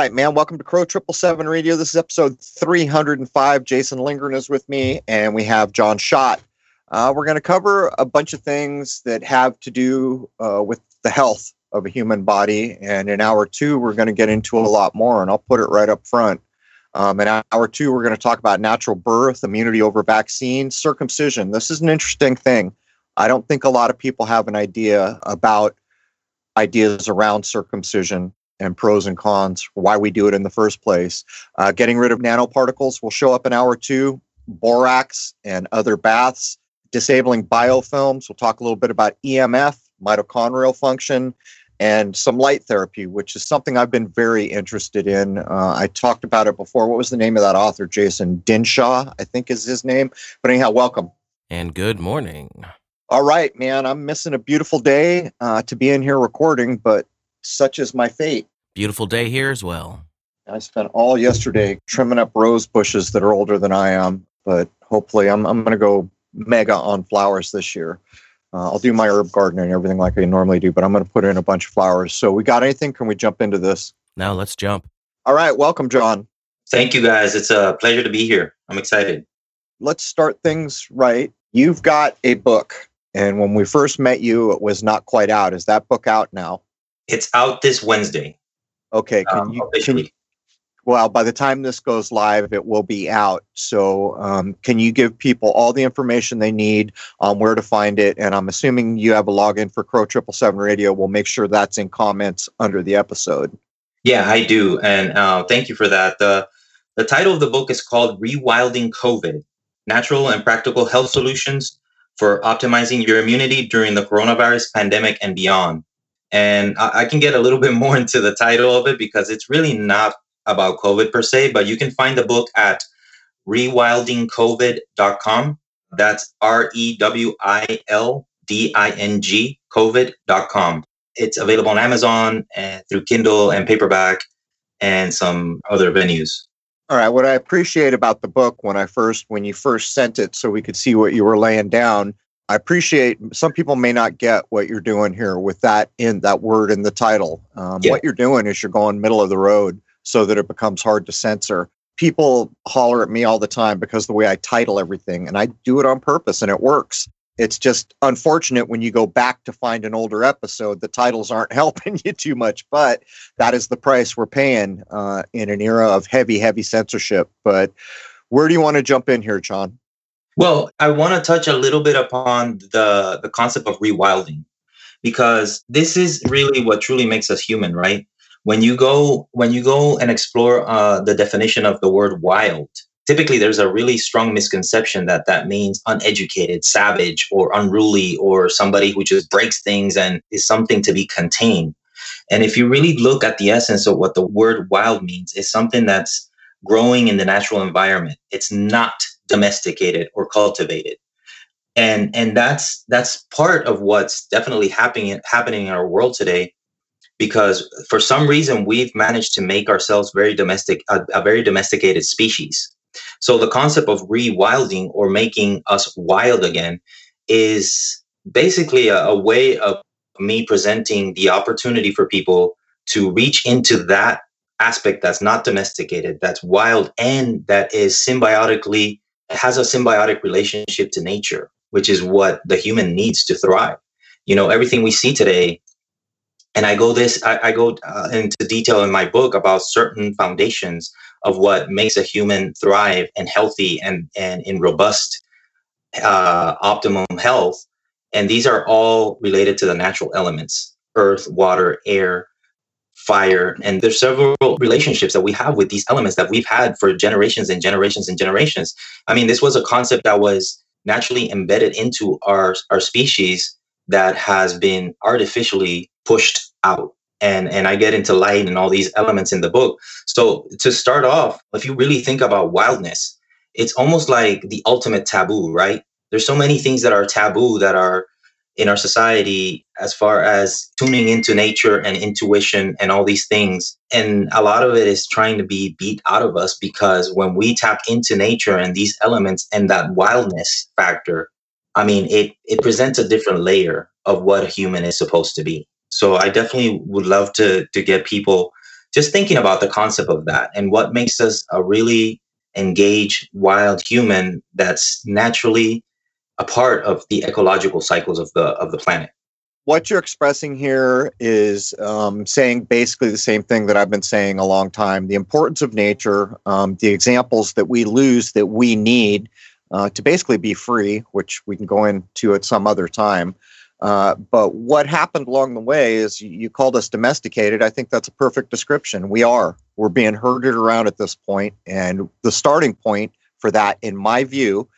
right, man. Welcome to Crow Triple Seven Radio. This is episode 305. Jason Lingren is with me, and we have John Schott. Uh, we're going to cover a bunch of things that have to do uh, with the health of a human body. And in hour two, we're going to get into a lot more, and I'll put it right up front. Um, in hour two, we're going to talk about natural birth, immunity over vaccine, circumcision. This is an interesting thing. I don't think a lot of people have an idea about ideas around circumcision and pros and cons, why we do it in the first place. Uh, getting rid of nanoparticles will show up in hour two, borax and other baths, disabling biofilms. We'll talk a little bit about EMF, mitochondrial function, and some light therapy, which is something I've been very interested in. Uh, I talked about it before. What was the name of that author? Jason Dinshaw, I think is his name. But anyhow, welcome. And good morning. All right, man. I'm missing a beautiful day uh, to be in here recording, but such is my fate. Beautiful day here as well. I spent all yesterday trimming up rose bushes that are older than I am, but hopefully I'm, I'm going to go mega on flowers this year. Uh, I'll do my herb gardening and everything like I normally do, but I'm going to put in a bunch of flowers. So, we got anything? Can we jump into this? Now let's jump. All right. Welcome, John. Thank you, guys. It's a pleasure to be here. I'm excited. Let's start things right. You've got a book, and when we first met you, it was not quite out. Is that book out now? It's out this Wednesday. Okay. Can um, you, can officially. you well, by the time this goes live, it will be out. So, um, can you give people all the information they need on where to find it? And I'm assuming you have a login for Crow Triple Seven Radio. We'll make sure that's in comments under the episode. Yeah, I do, and uh, thank you for that. the The title of the book is called "Rewilding COVID: Natural and Practical Health Solutions for Optimizing Your Immunity During the Coronavirus Pandemic and Beyond." And I, I can get a little bit more into the title of it because it's really not about COVID per se, but you can find the book at rewildingcovid.com. That's R E W I L D I N G, COVID.com. It's available on Amazon and through Kindle and paperback and some other venues. All right. What I appreciate about the book when I first, when you first sent it, so we could see what you were laying down. I appreciate some people may not get what you're doing here with that in that word in the title. Um, Yeah. What you're doing is you're going middle of the road so that it becomes hard to censor. People holler at me all the time because the way I title everything, and I do it on purpose, and it works. It's just unfortunate when you go back to find an older episode, the titles aren't helping you too much. But that is the price we're paying uh, in an era of heavy, heavy censorship. But where do you want to jump in here, John? Well, I want to touch a little bit upon the the concept of rewilding because this is really what truly makes us human, right? When you go when you go and explore uh, the definition of the word wild, typically there's a really strong misconception that that means uneducated, savage, or unruly, or somebody who just breaks things and is something to be contained. And if you really look at the essence of what the word wild means, it's something that's growing in the natural environment. It's not domesticated or cultivated. And and that's that's part of what's definitely happening happening in our world today because for some reason we've managed to make ourselves very domestic a, a very domesticated species. So the concept of rewilding or making us wild again is basically a, a way of me presenting the opportunity for people to reach into that aspect that's not domesticated, that's wild, and that is symbiotically has a symbiotic relationship to nature, which is what the human needs to thrive. You know, everything we see today, and I go this, I, I go uh, into detail in my book about certain foundations of what makes a human thrive and healthy and and in robust, uh, optimum health. And these are all related to the natural elements: earth, water, air, fire. And there's several relationships that we have with these elements that we've had for generations and generations and generations. I mean this was a concept that was naturally embedded into our our species that has been artificially pushed out. And and i get into light and all these elements in the book. So to start off if you really think about wildness it's almost like the ultimate taboo right? There's so many things that are taboo that are in our society as far as tuning into nature and intuition and all these things. And a lot of it is trying to be beat out of us because when we tap into nature and these elements and that wildness factor, I mean, it, it presents a different layer of what a human is supposed to be. So I definitely would love to to get people just thinking about the concept of that and what makes us a really engaged wild human that's naturally a part of the ecological cycles of the of the planet what you're expressing here is um, saying basically the same thing that I've been saying a long time the importance of nature, um, the examples that we lose that we need uh, to basically be free, which we can go into at some other time. Uh, but what happened along the way is you, called us domesticated. I think that's a perfect description. We are. We're being herded around at this point, and the starting point for that, in my view,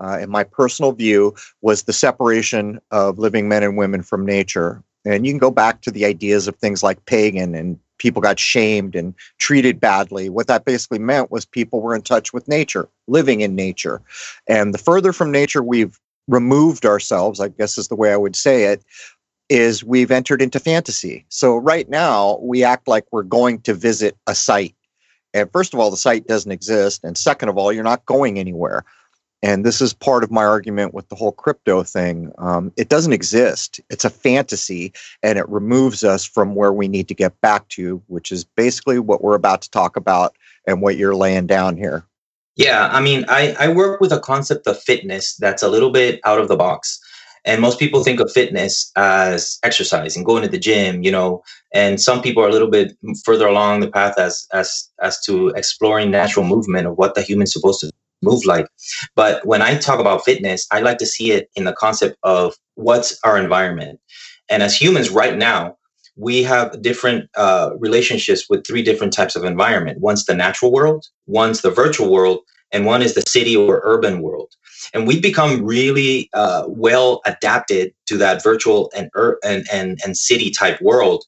uh, in my personal view, was the separation of living men and women from nature. And you can go back to the ideas of things like pagan and people got shamed and treated badly. What that basically meant was people were in touch with nature, living in nature. And the further from nature we've removed ourselves, I guess is the way I would say it, is we've entered into fantasy. So right now we act like we're going to visit a site. And first of all, the site doesn't exist. And second of all, you're not going anywhere. And this is part of my argument with the whole crypto thing. Um, it doesn't exist. It's a fantasy, and it removes us from where we need to get back to, which is basically what we're about to talk about and what you're laying down here. Yeah, I mean, I, I work with a concept of fitness that's a little bit out of the box. And most people think of fitness as exercise and going to the gym, you know, and some people are a little bit further along the path as as as to exploring natural movement of what the human's supposed to move like. But when I talk about fitness, I like to see it in the concept of what's our environment. And as humans right now, we have different uh, relationships with three different types of environment. One's the natural world, one's the virtual world, and one is the city or urban world. And we've become really uh, well adapted to that virtual and, ur- and, and, and city type world.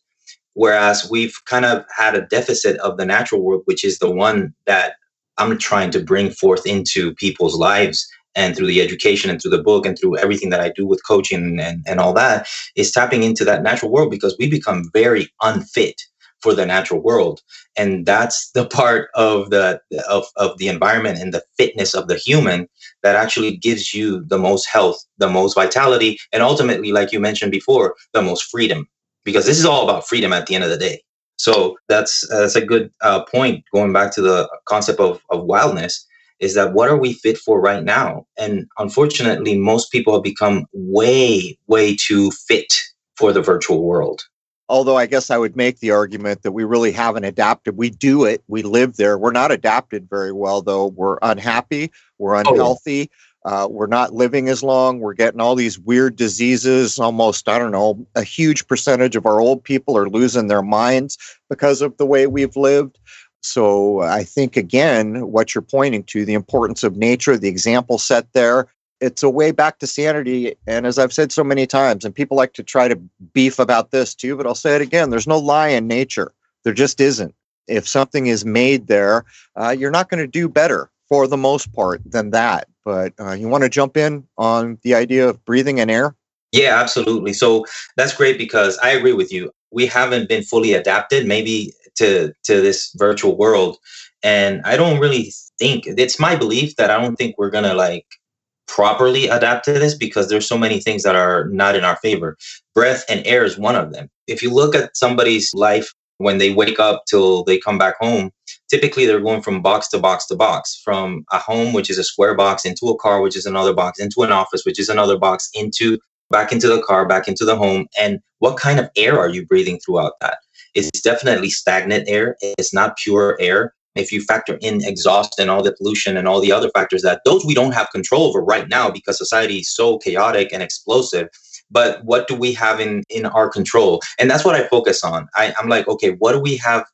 Whereas we've kind of had a deficit of the natural world, which is the one that I'm trying to bring forth into people's lives and through the education and through the book and through everything that I do with coaching and, and all that is tapping into that natural world because we become very unfit for the natural world. And that's the part of the of, of the environment and the fitness of the human that actually gives you the most health, the most vitality, and ultimately, like you mentioned before, the most freedom. Because this is all about freedom at the end of the day. So that's that's a good uh, point. Going back to the concept of, of wildness, is that what are we fit for right now? And unfortunately, most people have become way, way too fit for the virtual world. Although I guess I would make the argument that we really haven't adapted. We do it, we live there. We're not adapted very well, though. We're unhappy, we're unhealthy. Oh. Uh, we're not living as long. We're getting all these weird diseases. Almost, I don't know, a huge percentage of our old people are losing their minds because of the way we've lived. So I think, again, what you're pointing to, the importance of nature, the example set there, it's a way back to sanity. And as I've said so many times, and people like to try to beef about this too, but I'll say it again there's no lie in nature. There just isn't. If something is made there, uh, you're not going to do better for the most part than that. But uh, you want to jump in on the idea of breathing in air? Yeah, absolutely. So that's great because I agree with you. We haven't been fully adapted, maybe to to this virtual world, and I don't really think it's my belief that I don't think we're gonna like properly adapt to this because there's so many things that are not in our favor. Breath and air is one of them. If you look at somebody's life when they wake up till they come back home, typically they're going from box to box to box, from a home, which is a square box, into a car, which is another box, into an office, which is another box, into back into the car, back into the home. And what kind of air are you breathing throughout that? It's definitely stagnant air. It's not pure air. If you factor in exhaust and all the pollution and all the other factors that those we don't have control over right now because society is so chaotic and explosive. But what do we have in in our control? And that's what I focus on. I, I'm like, okay, what do we have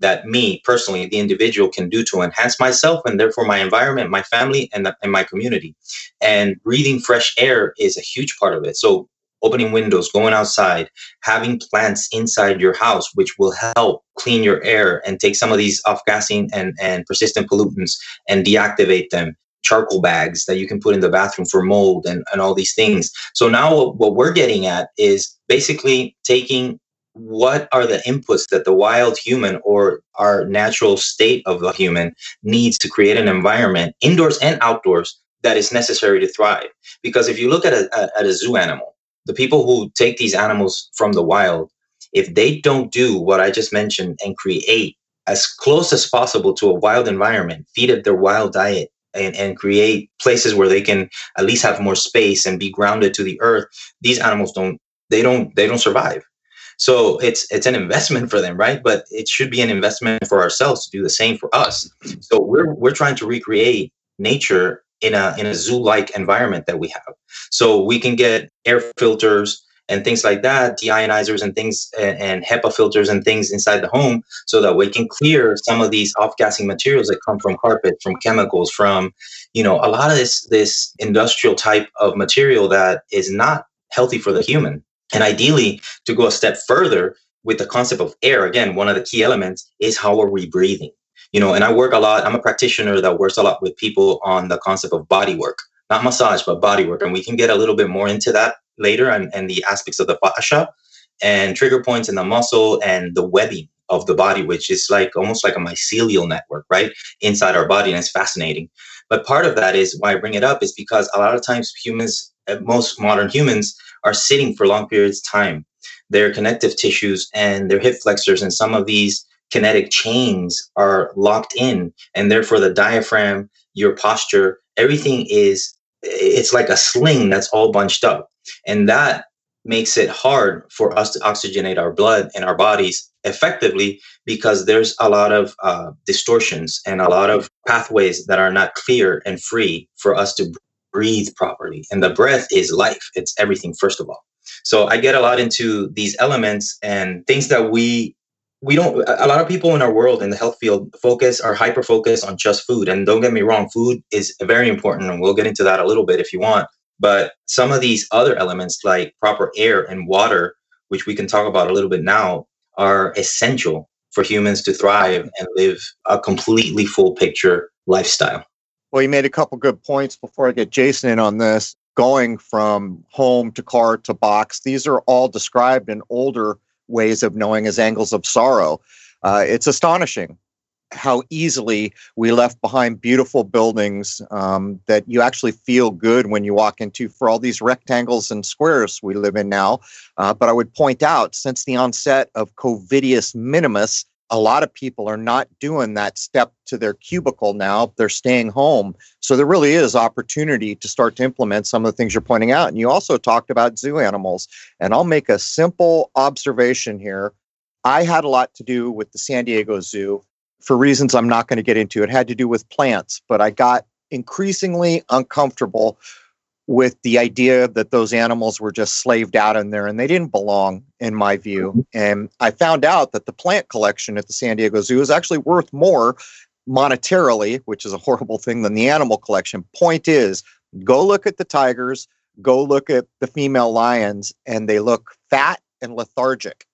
that me personally, the individual, can do to enhance myself and therefore my environment, my family, and, the, and my community. And breathing fresh air is a huge part of it. So, opening windows, going outside, having plants inside your house, which will help clean your air and take some of these off gassing and, and persistent pollutants and deactivate them. Charcoal bags that you can put in the bathroom for mold and, and all these things. So now what, what we're getting at is basically taking what are the inputs that the wild human or our natural state of the human needs to create an environment indoors and outdoors that is necessary to thrive because if you look at a, at a zoo animal the people who take these animals from the wild if they don't do what I just mentioned and create as close as possible to a wild environment, feed it their wild diet, and, and create places where they can at least have more space and be grounded to the earth, these animals don't they don't they don't survive. So it's it's an investment for them, right? But it should be an investment for ourselves to do the same for us. So we're we're trying to recreate nature in a in a zoo-like environment that we have. So we can get air filters and things like that, deionizers and things, and, and, HEPA filters and things inside the home, so that we can clear some of these off-gassing materials that come from carpet, from chemicals, from you know a lot of this this industrial type of material that is not healthy for the human. And ideally, to go a step further with the concept of air, again, one of the key elements is how are we breathing? You know, and I work a lot. I'm a practitioner that works a lot with people on the concept of body work not massage, but body work. And we can get a little bit more into that later and, and the aspects of the fascia and trigger points in the muscle and the webbing of the body, which is like almost like a mycelial network, right? Inside our body. And it's fascinating. But part of that is why I bring it up is because a lot of times humans, uh, most modern humans, are sitting for long periods of time. Their connective tissues and their hip flexors and some of these kinetic chains are locked in. And therefore, the diaphragm, your posture, everything is it's like a sling that's all bunched up. And that makes it hard for us to oxygenate our blood and our bodies effectively because there's a lot of uh, distortions and a lot of pathways that are not clear and free for us to breathe properly. And the breath is life, it's everything, first of all. So I get a lot into these elements and things that we we don't a lot of people in our world in the health field focus are hyper focused on just food and don't get me wrong food is very important and we'll get into that a little bit if you want but some of these other elements like proper air and water which we can talk about a little bit now are essential for humans to thrive and live a completely full picture lifestyle well you made a couple good points before i get jason in on this going from home to car to box these are all described in older ways of knowing as angles of sorrow. Uh, it's astonishing how easily we left behind beautiful buildings um, that you actually feel good when you walk into for all these rectangles and squares we live in now. Uh, but I would point out, since the onset of Covidius minimus, a lot of people are not doing that step to their cubicle now. They're staying home. So there really is opportunity to start to implement some of the things you're pointing out. And you also talked about zoo animals. And I'll make a simple observation here. I had a lot to do with the San Diego Zoo for reasons I'm not going to get into. It had to do with plants, but I got increasingly uncomfortable with the idea that those animals were just slaved out in there and they didn't belong in my view. Mm-hmm. and i found out that the plant collection at the san diego zoo is actually worth more monetarily which is a horrible thing than the animal collection. Point is go look at the tigers go look at the female lions and they look fat and lethargic.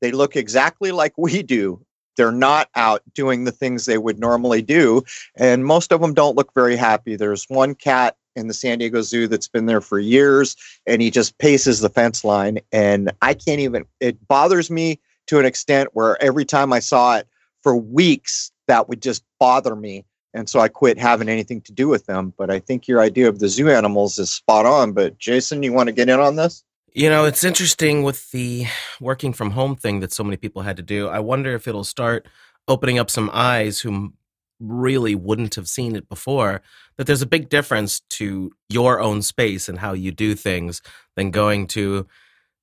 They look exactly like we do. They're not out doing the things they would normally do and most of them don't look very happy. There's one cat in the San Diego Zoo that's been there for years, and he just paces the fence line. And I can't even, it bothers me to an extent where every time I saw it for weeks, that would just bother me. And so I quit having anything to do with them. But I think your idea of the zoo animals is spot on. But Jason, you want to get in on this? You know, it's interesting with the working from home thing that so many people had to do. I wonder if it'll start opening up some eyes who really wouldn't have seen it before that there's a big difference to your own space and how you do things than going to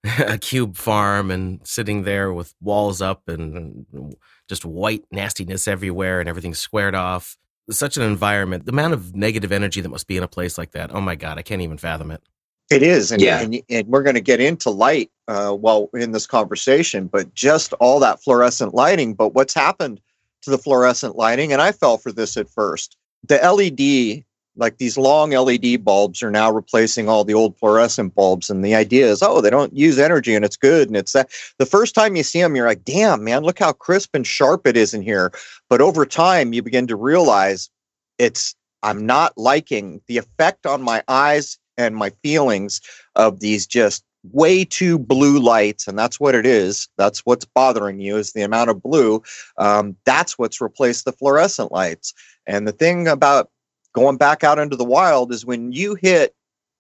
a cube farm and sitting there with walls up and just white nastiness everywhere and everything squared off such an environment the amount of negative energy that must be in a place like that oh my god i can't even fathom it it is and, yeah. and, and we're going to get into light uh, while in this conversation but just all that fluorescent lighting but what's happened to the fluorescent lighting. And I fell for this at first. The LED, like these long LED bulbs, are now replacing all the old fluorescent bulbs. And the idea is, oh, they don't use energy and it's good. And it's that the first time you see them, you're like, damn, man, look how crisp and sharp it is in here. But over time, you begin to realize it's, I'm not liking the effect on my eyes and my feelings of these just way too blue lights and that's what it is that's what's bothering you is the amount of blue um, that's what's replaced the fluorescent lights and the thing about going back out into the wild is when you hit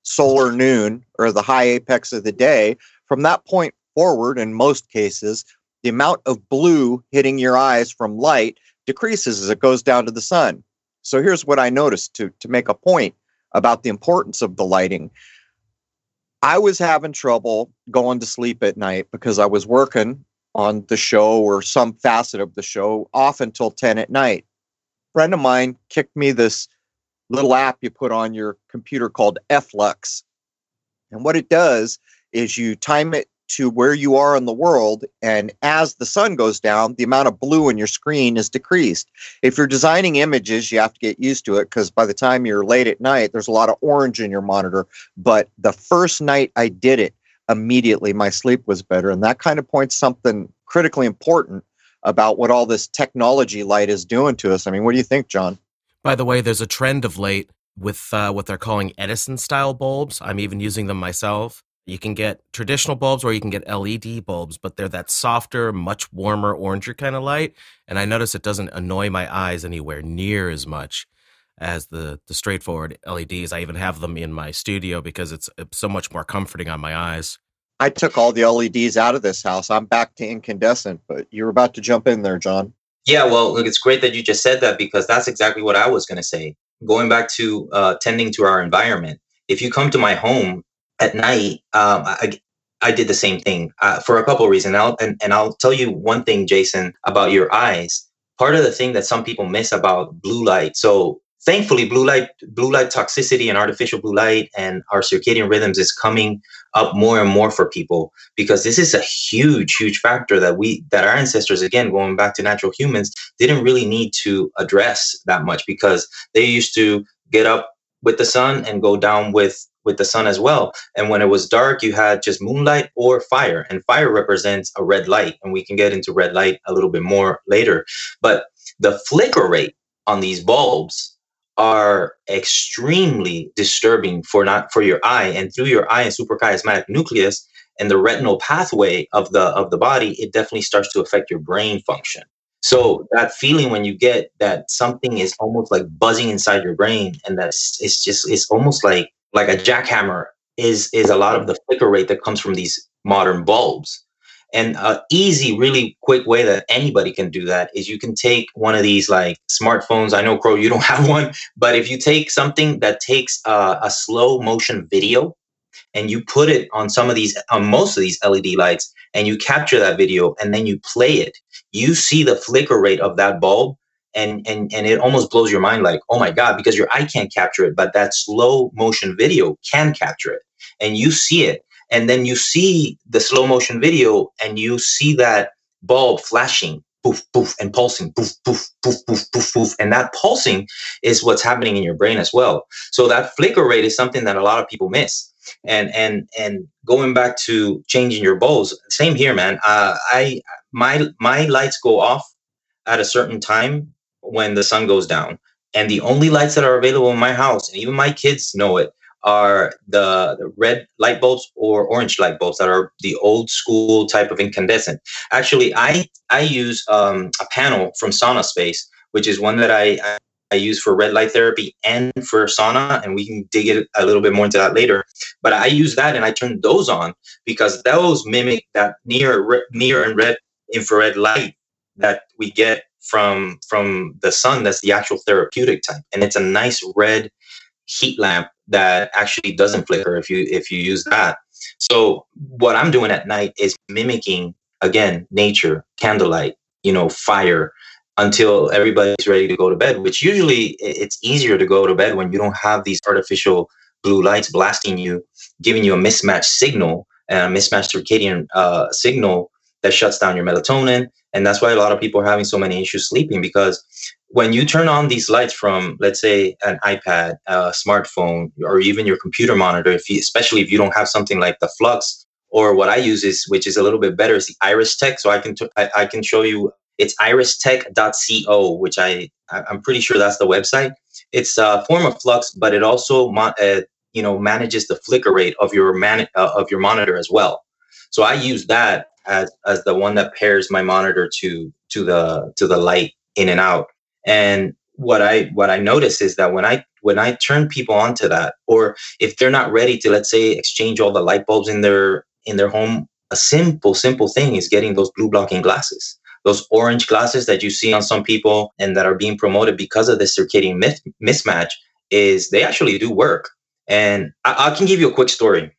solar noon or the high apex of the day from that point forward in most cases, the amount of blue hitting your eyes from light decreases as it goes down to the sun. So here's what I noticed to, to make a point about the importance of the lighting. I was having trouble going to sleep at night because I was working on the show or some facet of the show off until 10 at night. A friend of mine kicked me this little app you put on your computer called FLux. And what it does is you time it to where you are in the world. And as the sun goes down, the amount of blue in your screen is decreased. If you're designing images, you have to get used to it because by the time you're late at night, there's a lot of orange in your monitor. But the first night I did it, immediately my sleep was better. And that kind of points something critically important about what all this technology light is doing to us. I mean, what do you think, John? By the way, there's a trend of late with uh, what they're calling Edison style bulbs. I'm even using them myself. You can get traditional bulbs or you can get LED bulbs, but they're that softer, much warmer, oranger kind of light. And I notice it doesn't annoy my eyes anywhere near as much as the the straightforward LEDs. I even have them in my studio because it's so much more comforting on my eyes. I took all the LEDs out of this house. I'm back to incandescent, but you're about to jump in there, John. Yeah, well, look, it's great that you just said that because that's exactly what I was going to say. Going back to uh, tending to our environment, if you come to my home at night, um, I, I did the same thing uh, for a couple of reasons. I'll, and, and I'll tell you one thing, Jason, about your eyes. Part of the thing that some people miss about blue light. So thankfully, blue light, blue light toxicity and artificial blue light and our circadian rhythms is coming up more and more for people because this is a huge, huge factor that we, that our ancestors, again, going back to natural humans, didn't really need to address that much because they used to get up with the sun and go down with with the sun as well. And when it was dark, you had just moonlight or fire. And fire represents a red light. And we can get into red light a little bit more later. But the flicker rate on these bulbs are extremely disturbing for not for your eye and through your eye and suprachiasmatic nucleus and the retinal pathway of the of the body it definitely starts to affect your brain function so that feeling when you get that something is almost like buzzing inside your brain and that's it's just it's almost like like a jackhammer is is a lot of the flicker rate that comes from these modern bulbs. And a easy really quick way that anybody can do that is you can take one of these like smartphones. I know crow you don't have one but if you take something that takes a slow motion video and you put it on some of these on most of these led lights and you capture that video and then you play it you see the flicker rate of that bulb and and and it almost blows your mind like oh my god because your eye can't capture it but that slow motion video can capture it. And you see it and then you see the slow motion video and you see that bulb flashing poof poof and pulsing poof poof poof poof poof poof. And that pulsing is what's happening in your brain as well. So that flicker rate is something that a lot of people miss. And and and going back to changing your bulbs same here man. Uh, i my my lights go off at a certain time when the sun goes down. And the only lights that are available in my house, and even my kids know it, are the, the, red light bulbs or orange light bulbs that are the old school type of incandescent. Actually, I I use um, a panel from SaunaSpace, which is one that I, I use for red light therapy and for sauna, and we can dig it a little bit more into that later. But I use that and I turn those on because those mimic that near near and red infrared light that we get from from the sun that's the actual therapeutic type. And it's a nice red heat lamp that actually doesn't flicker if you if you use that. So what i'm doing at night is mimicking again nature candlelight you know fire until everybody's ready to go to bed which usually it's easier to go to bed when you don't have these artificial blue lights blasting you giving you a mismatched signal and a mismatched circadian uh, signal that shuts down your melatonin and that's why a lot of people are having so many issues sleeping because when you turn on these lights from let's say an ipad a smartphone or even your computer monitor if you, especially if you don't have something like the flux or what i use is which is a little bit better is the iris tech. So i can I, can show you it's iristech.co which i i'm pretty sure that's the website. It's a form of flux but it also uh, you know manages the flicker rate of your man uh, of your monitor as well so i use that as as the one that pairs my monitor to to the to the light in and out. And what I what I notice is that when I when I turn people onto that, or if they're not ready to let's say exchange all the light bulbs in their in their home a simple, simple thing is getting those blue blocking glasses. Those orange glasses that you see on some people and that are being promoted because of the circadian myth- mismatch is they actually do work. And I, I can give you a quick story.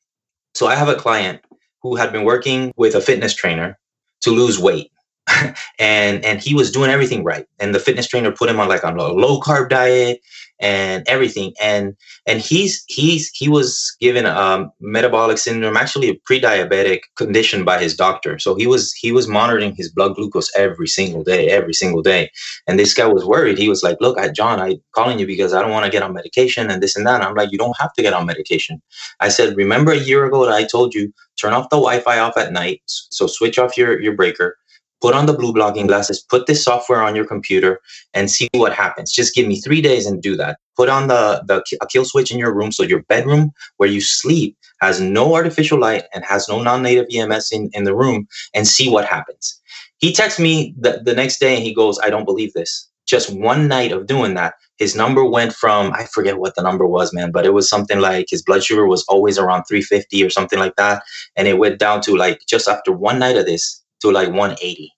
So I have a client who had been working with a fitness trainer to lose weight. and and he was doing everything right and the fitness trainer put him on like on a low carb diet and everything. And and he's he's he was given um metabolic syndrome actually a pre-diabetic condition by his doctor. So he was he was monitoring his blood glucose every single day every single day. And this guy was worried. He was like look I, john i'm calling you because i don't want to get on medication and this and that. And i'm like you don't have to get on medication. I said remember a year ago that i told you turn off the wi-fi off at night so switch off your your breaker put on the blue blocking glasses, put this software on your computer and see what happens. Just give me three days and do that. Put on the, the a kill switch in your room so your bedroom where you sleep has no artificial light and has no non-native EMS in, in the room and see what happens. He texts me the, the next day and he goes, I don't believe this. Just one night of doing that, his number went from, I forget what the number was, man, but it was something like his blood sugar was always around 350 or something like that. And it went down to like just after one night of this, to like 180.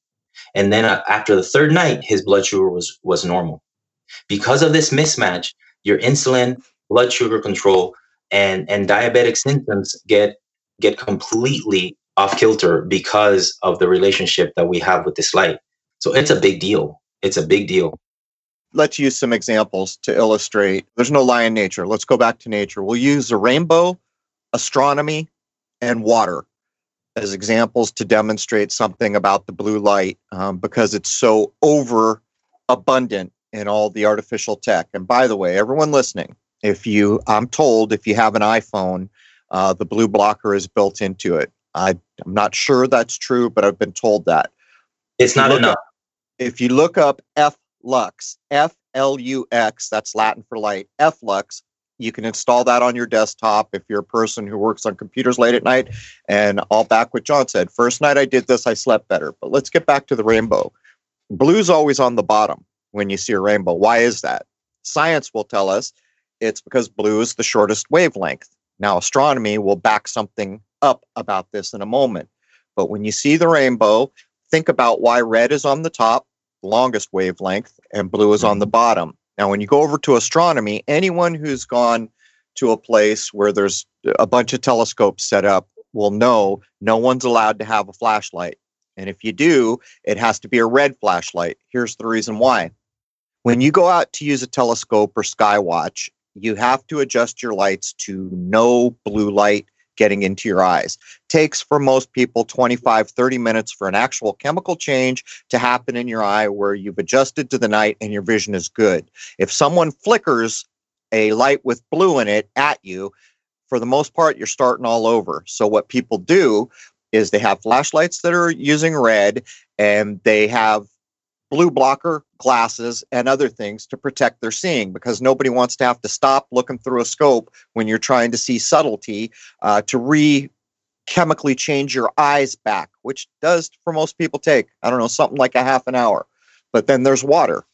And then uh, after the third night, his blood sugar was, was normal. Because of this mismatch, your insulin, blood sugar control, and, and diabetic symptoms get, get completely off kilter because of the relationship that we have with this light. So it's a big deal. It's a big deal. Let's use some examples to illustrate. There's no lie in nature. Let's go back to nature. We'll use the rainbow, astronomy, and water as examples to demonstrate something about the blue light um, because it's so over abundant in all the artificial tech. And by the way, everyone listening, if you, I'm told, if you have an iPhone, uh, the blue blocker is built into it. I, am not sure that's true, but I've been told that. It's not enough. Up, if you look up F Lux, F L U X, that's Latin for light, F Lux, you can install that on your desktop if you're a person who works on computers late at night. And all back what John said. First night I did this, I slept better. But let's get back to the rainbow. Blue's always on the bottom when you see a rainbow. Why is that? Science will tell us it's because blue is the shortest wavelength. Now, astronomy will back something up about this in a moment. But when you see the rainbow, think about why red is on the top, longest wavelength, and blue is on the mm-hmm. bottom. Now, when you go over to astronomy, anyone who's gone to a place where there's a bunch of telescopes set up will know no one's allowed to have a flashlight. And if you do, it has to be a red flashlight. Here's the reason why. When you go out to use a telescope or skywatch, you have to adjust your lights to no blue light getting into your eyes. Takes for most people 25, 30 minutes for an actual chemical change to happen in your eye where you've adjusted to the night and your vision is good. If someone flickers a light with blue in it at you, for the most part, you're starting all over. So, what people do is they have flashlights that are using red and they have blue blocker glasses and other things to protect their seeing because nobody wants to have to stop looking through a scope when you're trying to see subtlety uh, to re chemically change your eyes back, which does for most people take, I don't know, something like a half an hour. But then there's water.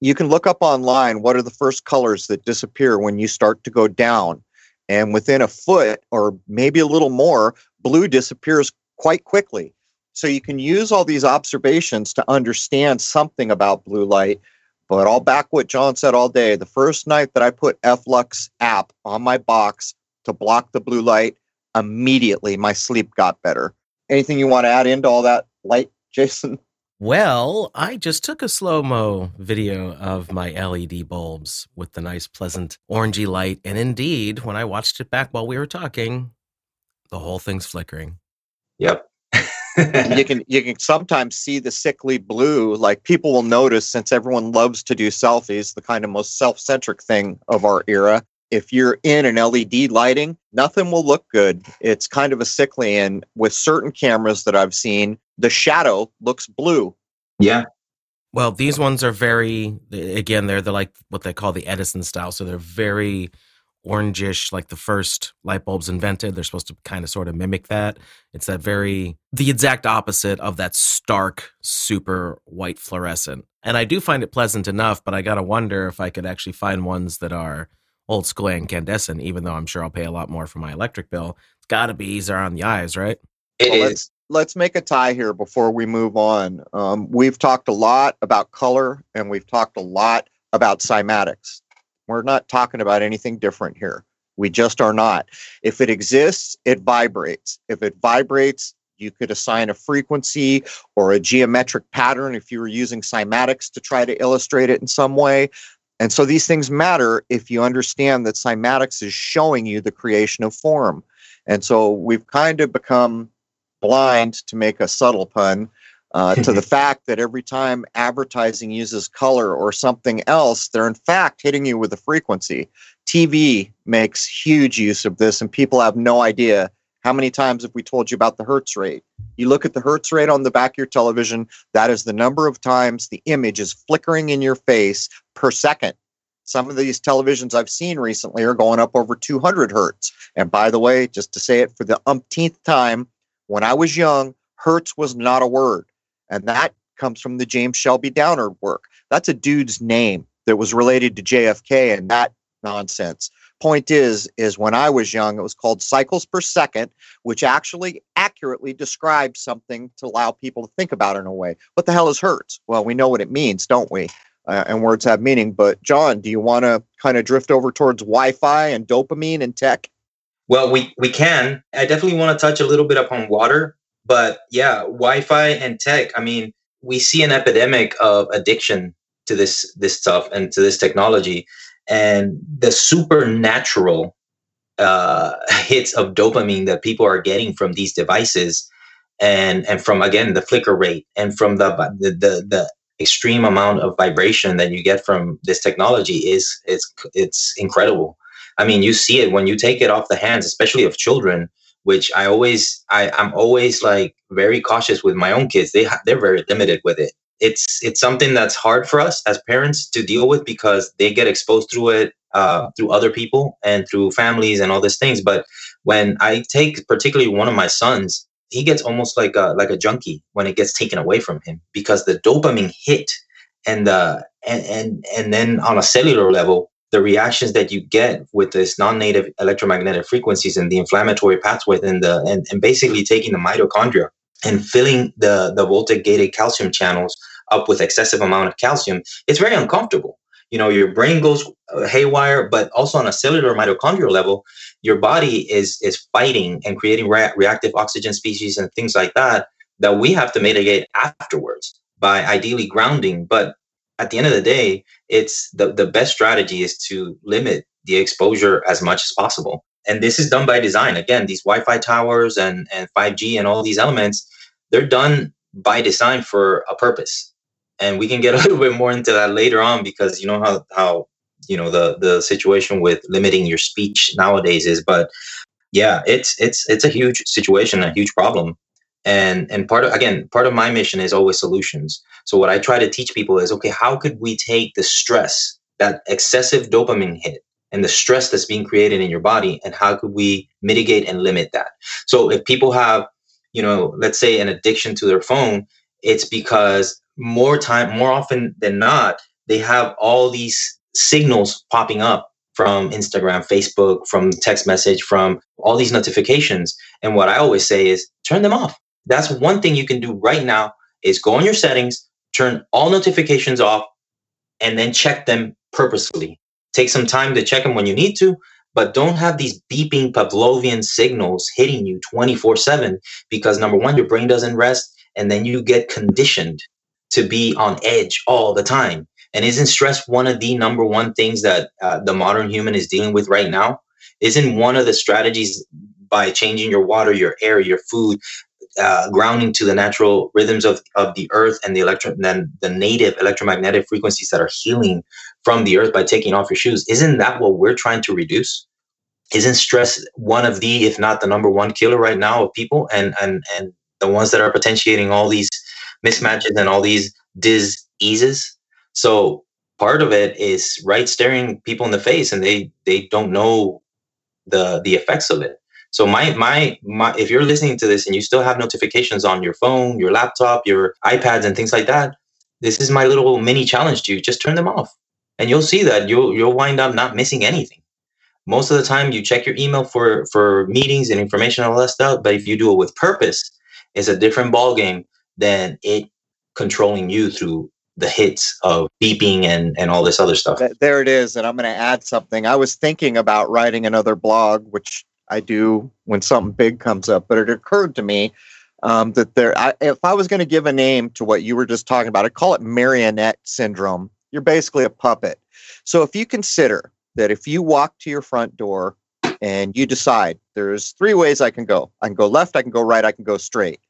You can look up online what are the first colors that disappear when you start to go down. And within a foot or maybe a little more, blue disappears quite quickly. So you can use all these observations to understand something about blue light. But I'll back what John said all day. The first night that I put FLux app on my box to block the blue light, immediately my sleep got better. Anything you want to add into all that light, Jason? Well, I just took a slow mo video of my LED bulbs with the nice, pleasant orangey light. And indeed, when I watched it back while we were talking, the whole thing's flickering. Yep you can you can sometimes see the sickly blue. Like people will notice since everyone loves to do selfies, the kind of most self-centric thing of our era. If you're in an LED lighting, nothing will look good. It's kind of a sickly. And with certain cameras that I've seen, the shadow looks blue. Yeah. Well, these ones are very again, they're the like what they call the Edison style. So they're very orangish, like the first light bulbs invented. They're supposed to kind of sort of mimic that. It's that very, the exact opposite of that stark, super white fluorescent. And I do find it pleasant enough, but I got to wonder if I could actually find ones that are old school incandescent, even though I'm sure I'll pay a lot more for my electric bill. It's got to be easier on the eyes, right? It well, let's let's make a tie here before we move on. Um, we've talked a lot about color, and we've talked a lot about cymatics. We're not talking about anything different here. We just are not. If it exists, it vibrates. If it vibrates, you could assign a frequency or a geometric pattern if you were using cymatics to try to illustrate it in some way. And so these things matter if you understand that cymatics is showing you the creation of form. And so we've kind of become blind to make a subtle pun uh, to the fact that every time advertising uses color or something else, they're in fact hitting you with a frequency. TV makes huge use of this, and people have no idea how many times have we told you about the hertz rate? You look at the hertz rate on the back of your television, that is the number of times the image is flickering in your face per second. Some of these televisions I've seen recently are going up over 200 hertz. And by the way, just to say it for the umpteenth time, when I was young, hertz was not a word. And that comes from the James Shelby Downard work. That's a dude's name that was related to JFK and that nonsense. Point is is when i was young it was called cycles per second which actually accurately describes something to allow people to think about it in a way. What the hell is hertz? Well we know what it means don't we? Uh, and words have meaning. But john do you want to kind of drift over towards wi-fi and dopamine and tech? Well we we can. I definitely want to touch a little bit upon water but yeah wi-fi and tech i mean we see an epidemic of addiction to this this stuff and to this technology. And the supernatural uh, hits of dopamine that people are getting from these devices and and from again the flicker rate and from the the the, the extreme amount of vibration that you get from this technology is it's it's incredible. I mean you see it when you take it off the hands especially of children which i always i i'm always like very cautious with my own kids they they're very limited with it it's it's something that's hard for us as parents to deal with because they get exposed through it uh, through other people and through families and all these things. But when I take particularly one of my sons, he gets almost like a like a junkie when it gets taken away from him because the dopamine hit and the and and and then on a cellular level the reactions that you get with this non-native electromagnetic frequencies and the inflammatory pathway and the and, and basically taking the mitochondria and filling the the voltage gated calcium channels up with excessive amount of calcium, it's very uncomfortable. You know, your brain goes uh, haywire, but also on a cellular mitochondrial level, your body is is fighting and creating re- reactive oxygen species and things like that that we have to mitigate afterwards by ideally grounding. But at the end of the day, it's the, the best strategy is to limit the exposure as much as possible. And this is done by design. Again, these Wi-Fi towers and, and 5G and all these elements, they're done by design for a purpose and we can get a little bit more into that later on because you know how how you know the the situation with limiting your speech nowadays is but yeah it's it's it's a huge situation a huge problem and and part of again part of my mission is always solutions so what i try to teach people is okay how could we take the stress that excessive dopamine hit and the stress that's being created in your body and how could we mitigate and limit that so if people have you know let's say an addiction to their phone it's because more time, more often than not, they have all these signals popping up from Instagram, Facebook, from text message, from all these notifications. And what I always say is turn them off. That's one thing you can do right now is go on your settings, turn all notifications off, and then check them purposefully. Take some time to check them when you need to, but don't have these beeping Pavlovian signals hitting you 24 7 because number one, your brain doesn't rest, and then you get conditioned to be on edge all the time. And isn't stress one of the number one things that uh, the modern human is dealing with right now? Isn't one of the strategies by changing your water, your air, your food, uh, grounding to the natural rhythms of, of the earth and the electro then the native electromagnetic frequencies that are healing from the earth by taking off your shoes isn't that what we're trying to reduce isn't stress one of the if not the number one killer right now of people and and and the ones that are potentiating all these mismatches and all these diseases. So part of it is right staring people in the face and they they don't know the the effects of it. So my my my if you're listening to this and you still have notifications on your phone, your laptop, your iPads and things like that, this is my little mini challenge to you. Just turn them off. And you'll see that you'll you'll wind up not missing anything. most of the time you check your email for for meetings and information and all that stuff but if you do it with purpose it's a different ball game than it controlling you through the hits of beeping and and all this other stuff there it is and i'm going to add something i was thinking about writing another blog which i do when something big comes up but it occurred to me um, that there I, if i was going to give a name to what you were just talking about i'd call it marionette syndrome you're basically a puppet so if you consider that if you walk to your front door and you decide there's three ways I can go I can go left, I can go right, I can go straight.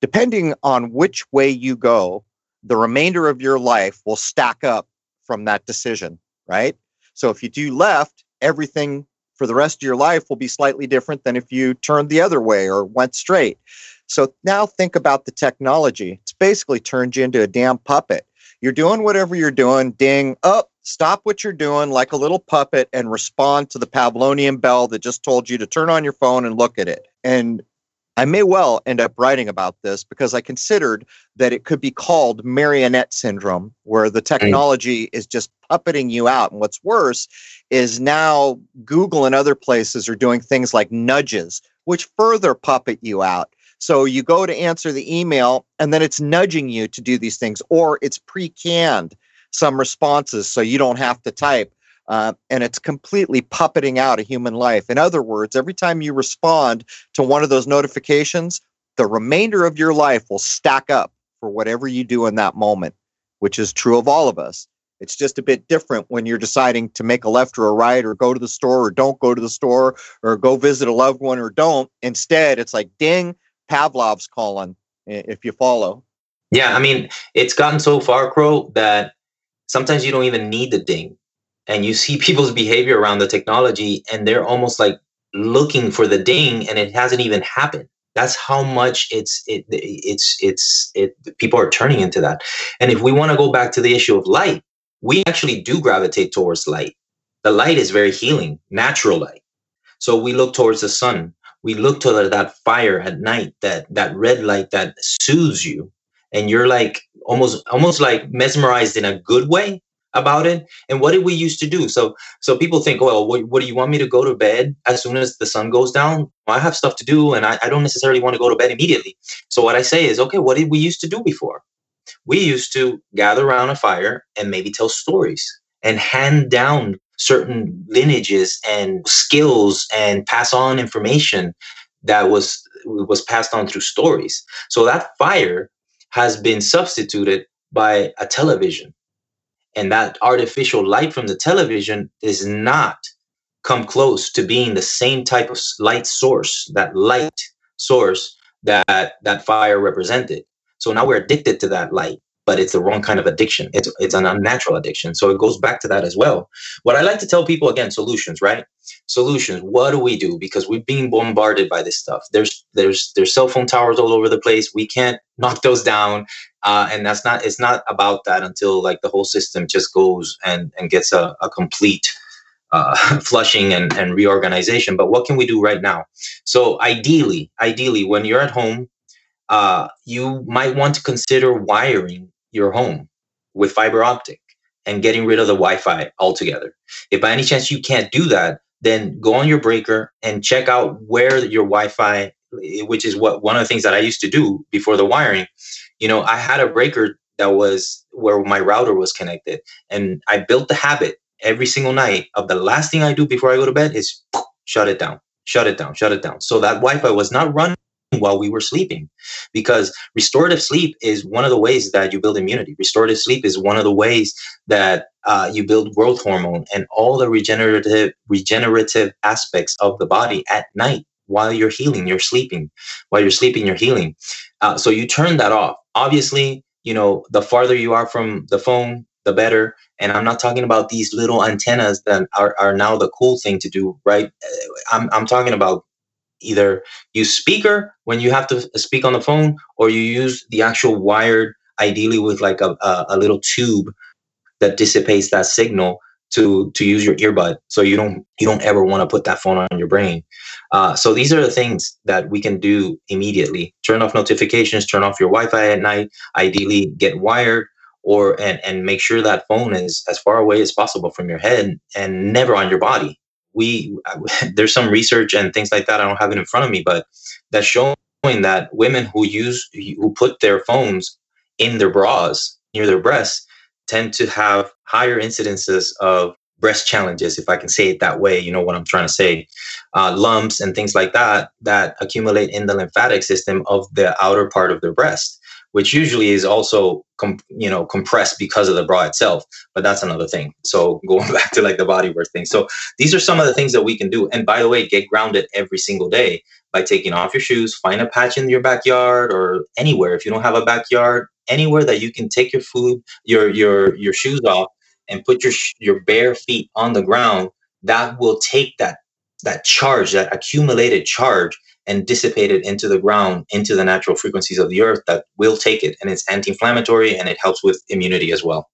Depending on which way you go, the remainder of your life will stack up from that decision, right? So if you do left, everything for the rest of your life will be slightly different than if you turned the other way or went straight. So now think about the technology. It's basically turned you into a damn puppet. You're doing whatever you're doing, ding, up, stop what you're doing like a little puppet and respond to the Pavlovian bell that just told you to turn on your phone and look at it. And I may well end up writing about this because I considered that it could be called marionette syndrome, where the technology is just puppeting you out. And what's worse is now Google and other places are doing things like nudges, which further puppet you out. So you go to answer the email and then it's nudging you to do these things, or it's pre canned some responses so you don't have to type. Uh, and it's completely puppeting out a human life. In other words, every time you respond to one of those notifications, the remainder of your life will stack up for whatever you do in that moment, which is true of all of us. It's just a bit different when you're deciding to make a left or a right or go to the store or don't go to the store or go visit a loved one or don't. Instead, it's like, ding, Pavlov's calling, if you follow. Yeah, I mean, it's gotten so far, Crow, that sometimes you don't even need the ding and you see people's behavior around the technology and they're almost like looking for the ding and it hasn't even happened. That's how much it's it, it's it's it people are turning into that. And if we want to go back to the issue of light we actually do gravitate towards light. The light is very healing natural light. So we look towards the sun. We look to that fire at night that that red light that soothes you. And you're like almost almost like mesmerized in a good way about it and what did we used to do? So so people think well what, what, do you want me to go to bed as soon as the sun goes down? I have stuff to do and I, I don't necessarily want to go to bed immediately. So what i say is okay what did we used to do before? We used to gather around a fire and maybe tell stories and hand down certain lineages and skills and pass on information that was was passed on through stories. So that fire has been substituted by a television. And that artificial light from the television does not come close to being the same type of light source, that light source that that fire represented. So now we're addicted to that light but it's the wrong kind of addiction. It's it's an unnatural addiction. So it goes back to that as well. What I like to tell people again, solutions, right? Solutions. What do we do? Because we're being bombarded by this stuff. There's there's there's cell phone towers all over the place. We can't knock those down. Uh, and that's not it's not about that until like the whole system just goes and and gets a, a complete uh, flushing and, and reorganization. But what can we do right now? So ideally, ideally, when you're at home, uh, you might want to consider wiring your home with fiber optic and getting rid of the Wi-Fi altogether. If by any chance you can't do that, then go on your breaker and check out where your Wi-Fi, which is what one of the things that I used to do before the wiring. You know, I had a breaker that was where my router was connected, and I built the habit every single night of the last thing I do before I go to bed is shut it down, shut it down, shut it down. So that Wi-Fi was not running while we were sleeping because restorative sleep is one of the ways that you build immunity. Restorative sleep is one of the ways that uh, you build growth hormone and all the regenerative regenerative aspects of the body at night while you're healing you're sleeping. While you're sleeping you're healing. Uh, so you turn that off. Obviously you know the farther you are from the phone the better. And i'm not talking about these little antennas that are, are now the cool thing to do right? Uh, i'm, I'm talking about either use speaker when you have to speak on the phone or you use the actual wired ideally with like a, a, a little tube that dissipates that signal to to use your earbud. So you don't you don't ever want to put that phone on your brain. Uh, so these are the things that we can do immediately. Turn off notifications turn off your wi-fi at night ideally get wired or and and make sure that phone is as far away as possible from your head and never on your body. We there's some research and things like that. I don't have it in front of me, but that's showing that women who use who put their phones in their bras near their breasts tend to have higher incidences of breast challenges, if I can say it that way. You know what I'm trying to say? Uh, lumps and things like that that accumulate in the lymphatic system of the outer part of their breast which usually is also com- you know compressed because of the bra itself but that's another thing. So going back to like the body work thing. So these are some of the things that we can do. And by the way get grounded every single day by taking off your shoes find a patch in your backyard or anywhere. If you don't have a backyard anywhere that you can take your food your your your shoes off and put your your bare feet on the ground that will take that that charge that accumulated charge and dissipate it into the ground, into the natural frequencies of the earth that will take it. And it's anti inflammatory and it helps with immunity as well.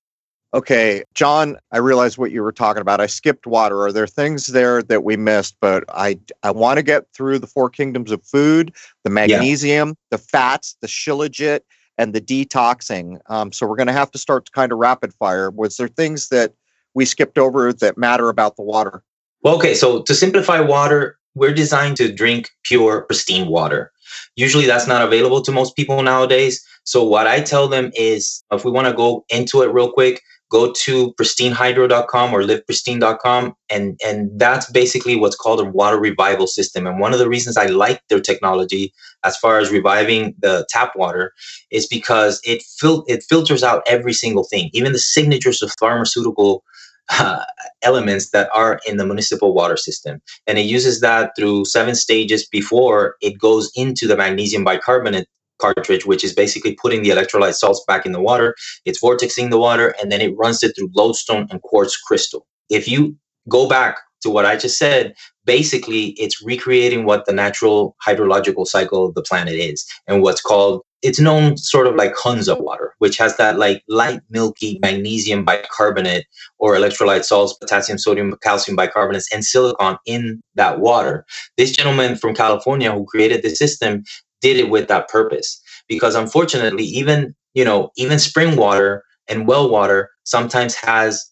Okay, John, I realized what you were talking about. I skipped water. Are there things there that we missed? But I, I want to get through the four kingdoms of food the magnesium, yeah. the fats, the shilajit, and the detoxing. Um, so we're going to have to start to kind of rapid fire. Was there things that we skipped over that matter about the water? Well, okay. So to simplify water, we're designed to drink pure, pristine water. Usually that's not available to most people nowadays. So what I tell them is if we want to go into it real quick, go to pristinehydro.com or livepristine.com and and that's basically what's called a water revival system and one of the reasons i like their technology as far as reviving the tap water is because it fil- it filters out every single thing even the signatures of pharmaceutical uh, elements that are in the municipal water system. And it uses that through seven stages before it goes into the magnesium bicarbonate cartridge, which is basically putting the electrolyte salts back in the water. It's vortexing the water and then it runs it through lodestone and quartz crystal. If you go back to what I just said, basically it's recreating what the natural hydrological cycle of the planet is and what's called it's known sort of like Hunza water, which has that like light milky magnesium bicarbonate or electrolyte salts, potassium, sodium, calcium bicarbonates, and silicon in that water. This gentleman from California who created the system did it with that purpose. Because unfortunately, even you know, even spring water and well water sometimes has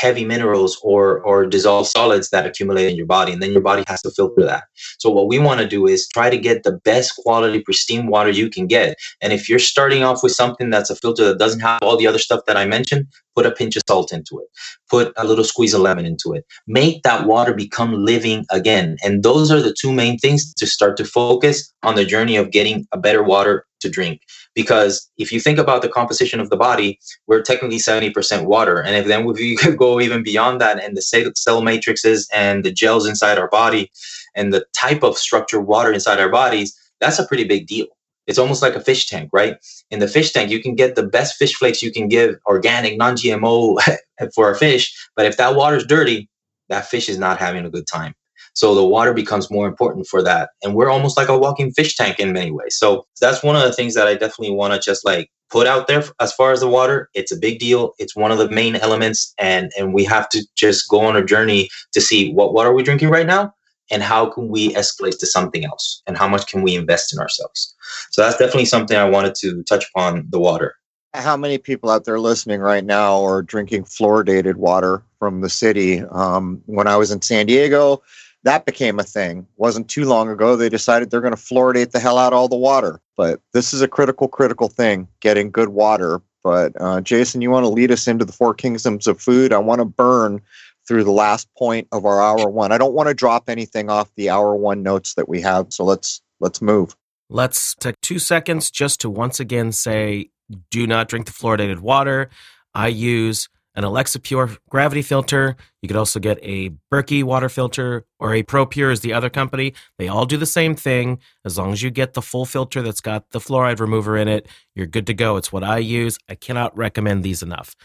heavy minerals or or dissolved solids that accumulate in your body and then your body has to filter that. So what we want to do is try to get the best quality pristine water you can get. And if you're starting off with something that's a filter that doesn't have all the other stuff that i mentioned put a pinch of salt into it. Put a little squeeze of lemon into it. Make that water become living again. And those are the two main things to start to focus on the journey of getting a better water to drink because if you think about the composition of the body, we're technically 70% water. And if then if you could go even beyond that and the cell matrices and the gels inside our body and the type of structured water inside our bodies, that's a pretty big deal. It's almost like a fish tank, right? In the fish tank, you can get the best fish flakes you can give organic, non GMO for a fish. But if that water's dirty, that fish is not having a good time. So the water becomes more important for that. And we're almost like a walking fish tank in many ways. So that's one of the things that I definitely want to just like put out there as far as the water. It's a big deal. It's one of the main elements. And, and we have to just go on a journey to see what water are we drinking right now and how can we escalate to something else and how much can we invest in ourselves. So that's definitely something I wanted to touch upon the water how many people out there listening right now are drinking fluoridated water from the city? Um, when I was in San Diego, that became a thing. Wasn't too long ago they decided they're going to fluoridate the hell out of all the water. But this is a critical, critical thing: getting good water. But uh, Jason, you want to lead us into the four kingdoms of food? I want to burn through the last point of our hour one. I don't want to drop anything off the hour one notes that we have. So let's let's move. Let's take two seconds just to once again say, do not drink the fluoridated water. I use an Alexa Pure gravity filter. You could also get a Berkey water filter or a Pro Pure is the other company. They all do the same thing. As long as you get the full filter that's got the fluoride remover in it, you're good to go. It's what I use. I cannot recommend these enough.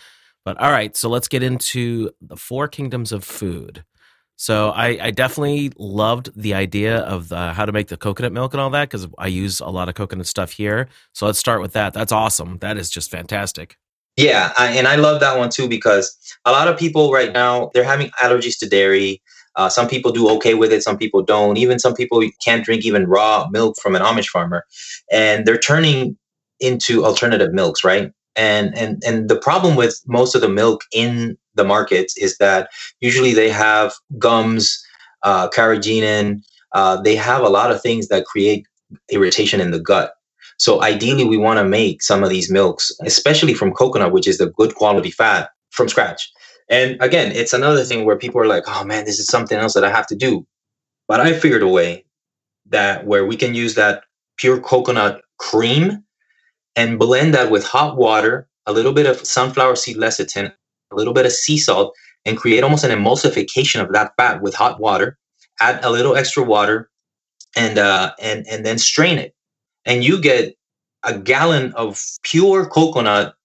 But all right, so let's get into the four kingdoms of food. So I, I definitely loved the idea of the, how to make the coconut milk and all that because I use a lot of coconut stuff here. So let's start with that. That's awesome. That is just fantastic. Yeah, I, and I love that one too because a lot of people right now they're having allergies to dairy. Uh, some people do okay with it, some people don't. Even some people can't drink even raw milk from an Amish farmer, and they're turning into alternative milks, right? And and and the problem with most of the milk in the markets is that usually they have gums, uh, carrageenan. Uh, they have a lot of things that create irritation in the gut. So ideally, we want to make some of these milks, especially from coconut, which is the good quality fat, from scratch. And again, it's another thing where people are like, "Oh man, this is something else that I have to do." But I figured a way that where we can use that pure coconut cream and blend that with hot water, a little bit of sunflower seed lecithin, a little bit of sea salt, and create almost an emulsification of that fat with hot water. Add a little extra water, and uh, and and then strain it, and you get a gallon of pure coconut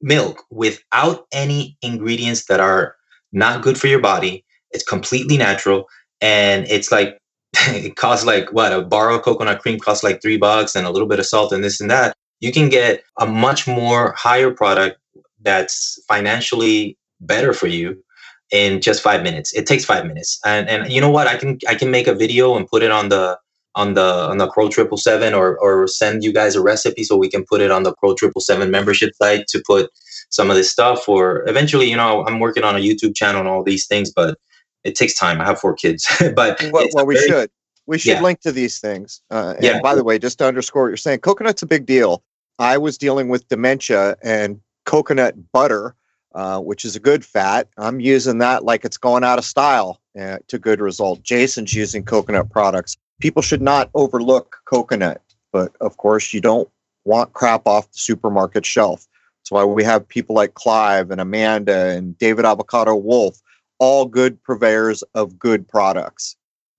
milk without any ingredients that are not good for your body. It's completely natural, and it's like it costs like what a bar of coconut cream costs like three bucks, and a little bit of salt and this and that. You can get a much more higher product that's financially better for you in just five minutes. It takes five minutes, and and you know what? I can I can make a video and put it on the on the on the Crow Triple Seven, or or send you guys a recipe so we can put it on the Crow Triple Seven membership site to put some of this stuff. Or eventually, you know, I'm working on a YouTube channel and all these things, but it takes time. I have four kids, but well, well we very, should we should yeah. link to these things. Uh, and yeah. by the way, just to underscore what you're saying, coconut's a big deal. I was dealing with dementia and coconut butter uh, which is a good fat. I'm using that like it's going out of style uh, to good result. Jason's using coconut products. People should not overlook coconut, but of course, you don't want crap off the supermarket shelf. That's why we have people like Clive and Amanda and David Avocado Wolfe, all good purveyors of good products.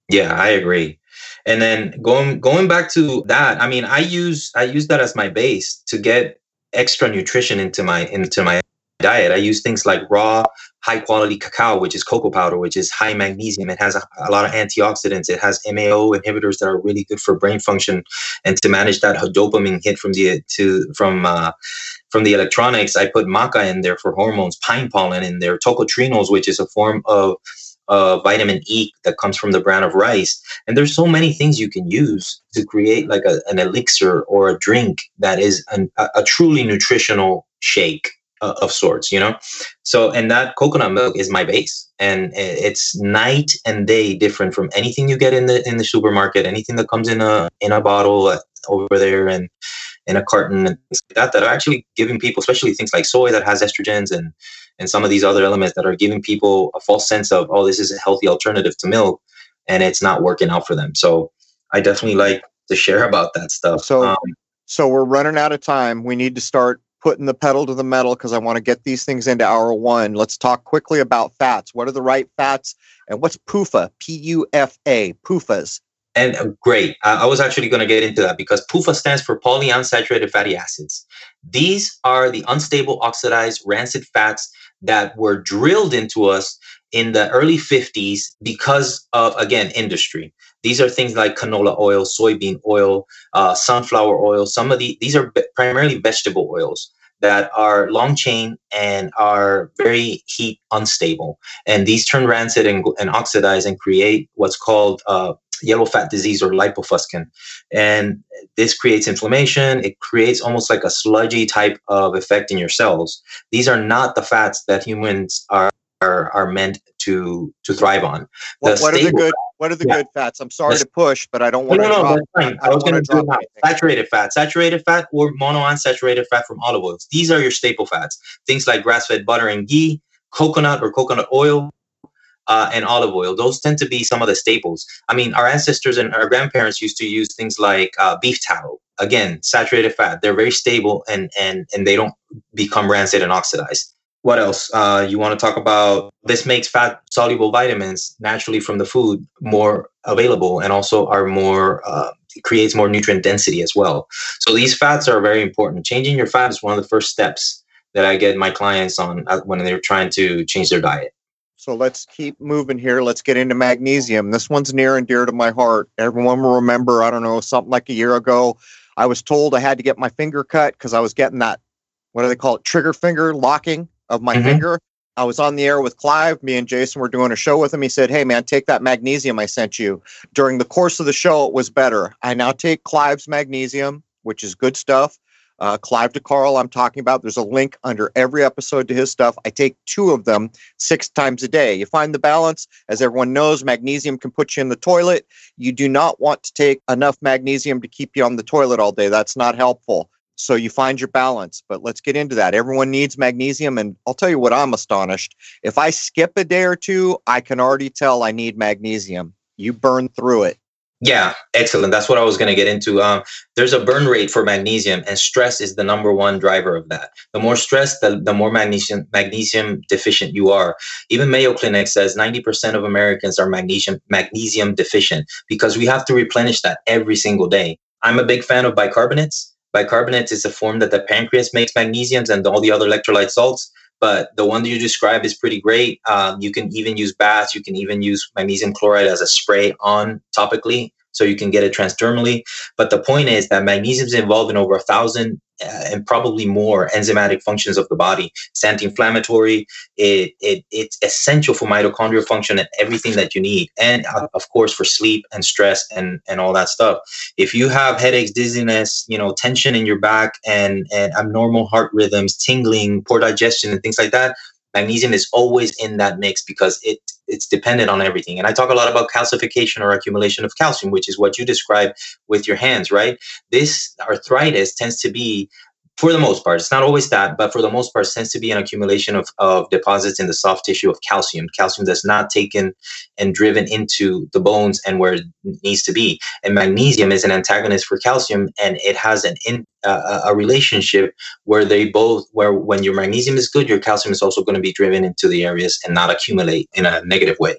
Yeah, I agree. And then going going back to that, I mean, I use I use that as my base to get extra nutrition into my into my diet. I use things like raw, high quality cacao, which is cocoa powder, which is high magnesium. It has a, a, lot of antioxidants. It has MAO inhibitors that are really good for brain function and to manage that dopamine hit from the to from uh, from the electronics. I put maca in there for hormones, pine pollen in there, tocotrienols, which is a form of uh, vitamin E that comes from the bran of rice. And there's so many things you can use to create like a, an elixir or a drink that is an, a, a truly nutritional shake uh, of sorts, you know? So, and that coconut milk is my base and it's night and day different from anything you get in the, in the supermarket, anything that comes in a, in a bottle uh, over there and in a carton and things like that, that are actually giving people, especially things like soy that has estrogens and, and some of these other elements that are giving people a false sense of, oh, this is a healthy alternative to milk and it's not working out for them. So I definitely like to share about that stuff. So, um, so we're running out of time. We need to start putting the pedal to the metal because I want to get these things into hour one. Let's talk quickly about fats. What are the right fats? And what's PUFA? P U F A, PUFAs. And uh, great. I, was actually going to get into that because PUFA stands for polyunsaturated fatty acids. These are the unstable, oxidized, rancid fats that were drilled into us in the early 50s because of, again, industry. These are things like canola oil, soybean oil, uh, sunflower oil. Some of the, these are primarily vegetable oils that are long chain and are very heat unstable. And these turn rancid and, and oxidize and create what's called uh, yellow fat disease or lipofuscin. And this creates inflammation. It creates almost like a sludgy type of effect in your cells. These are not the fats that humans are are, are meant to to thrive on. What, what are the good What are the yeah. good fats? I'm sorry to push, but I don't want no, to. No, no, that's fine. I, I was going to do saturated fat, saturated fat, or monounsaturated fat from olive oils. These are your staple fats. Things like grass-fed butter and ghee, coconut or coconut oil, uh, and olive oil. Those tend to be some of the staples. I mean, our ancestors and our grandparents used to use things like uh, beef tallow. Again, saturated fat. They're very stable and and and they don't become rancid and oxidized what else? Uh, you want to talk about this makes fat soluble vitamins naturally from the food more available and also are more uh, creates more nutrient density as well. So these fats are very important. Changing your fat is one of the first steps that i get my clients on uh, when they're trying to change their diet. So let's keep moving here. Let's get into magnesium. This one's near and dear to my heart. Everyone will remember i don't know something like a year ago i was told i had to get my finger cut because i was getting that what do they call it trigger finger locking of my mm-hmm. finger. I was on the air with Clive. Me and Jason were doing a show with him. He said, Hey, man, take that magnesium I sent you. During the course of the show, it was better. I now take Clive's magnesium, which is good stuff. Uh, Clive de Carle, I'm talking about. There's a link under every episode to his stuff. I take two of them six times a day. You find the balance. As everyone knows, magnesium can put you in the toilet. You do not want to take enough magnesium to keep you on the toilet all day. That's not helpful. So you find your balance. But let's get into that. Everyone needs magnesium. And I'll tell you what, I'm astonished. If I skip a day or two, I can already tell I need magnesium. You burn through it. Yeah, excellent. That's what I was going to get into. Um, there's a burn rate for magnesium, and stress is the number one driver of that. The more stress, the, the more magnesium magnesium deficient you are. Even Mayo Clinic says 90% of Americans are magnesium magnesium deficient because we have to replenish that every single day. I'm a big fan of bicarbonates. Bicarbonates is a form that the pancreas makes magnesiums and all the other electrolyte salts but the one that you describe is pretty great. Um, you can even use baths. You can even use magnesium chloride as a spray on topically, so you can get it transdermally. But the point is that magnesium is involved in over a thousand uh, and probably more enzymatic functions of the body. It's anti-inflammatory. It, it it's essential for mitochondrial function and everything that you need, and uh, of course for sleep and stress and and all that stuff. If you have headaches, dizziness, you know, tension in your back, and and abnormal heart rhythms, tingling, poor digestion, and things like that, magnesium is always in that mix because it it's dependent on everything. And I talk a lot about calcification or accumulation of calcium, which is what you describe with your hands, right? This arthritis tends to be for the most part, it's not always that, but for the most part, tends to be an accumulation of, of deposits in the soft tissue of calcium. Calcium that's not taken and driven into the bones and where it needs to be. And magnesium is an antagonist for calcium, and it has an in, uh, a relationship where they both, where when your magnesium is good, your calcium is also going to be driven into the areas and not accumulate in a negative way.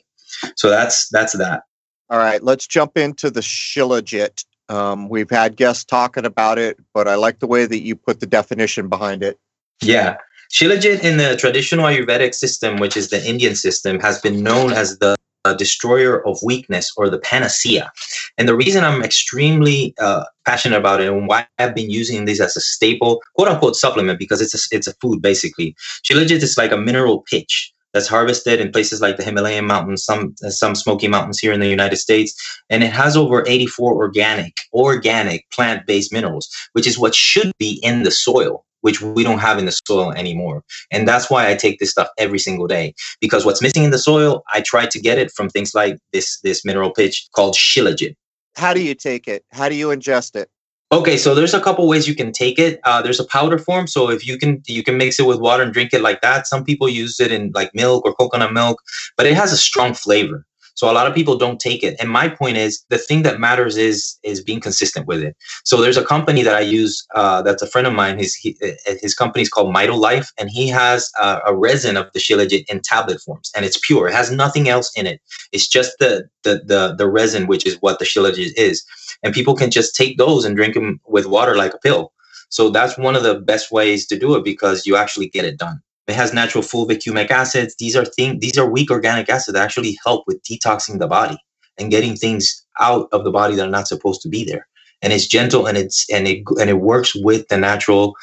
So that's that's that. All right, let's jump into the Shilajit um, we've had guests talking about it, but I like the way that you put the definition behind it. Yeah. Shilajit in the traditional Ayurvedic system, which is the Indian system, has been known as the destroyer of weakness or the panacea. And the reason I'm extremely uh, passionate about it and why I've been using this as a staple, quote unquote, supplement, because it's a, it's a food basically. Shilajit is like a mineral pitch that's harvested in places like the Himalayan mountains, some some Smoky Mountains here in the United States, and it has over 84 organic organic plant-based minerals, which is what should be in the soil which we don't have in the soil anymore. And that's why I take this stuff every single day because what's missing in the soil, I try to get it from things like this this mineral pitch called shilajit. How do you take it? How do you ingest it? Okay, so there's a couple ways you can take it. Uh, there's a powder form, so if you can, you can mix it with water and drink it like that. Some people use it in like milk or coconut milk, but it has a strong flavor. So a lot of people don't take it. And my point is, the thing that matters is is being consistent with it. So there's a company that I use uh, that's a friend of mine. His he, uh, his company is called Life, and he has a, a resin of the shilajit in tablet forms, and it's pure. It has nothing else in it. It's just the the the, the resin, which is what the shilajit is and people can just take those and drink them with water like a pill. So that's one of the best ways to do it because you actually get it done. It has natural fulvic humic acids. These are things. These are weak organic acids that actually help with detoxing the body and getting things out of the body that are not supposed to be there. And it's gentle and it's and it and it works with the natural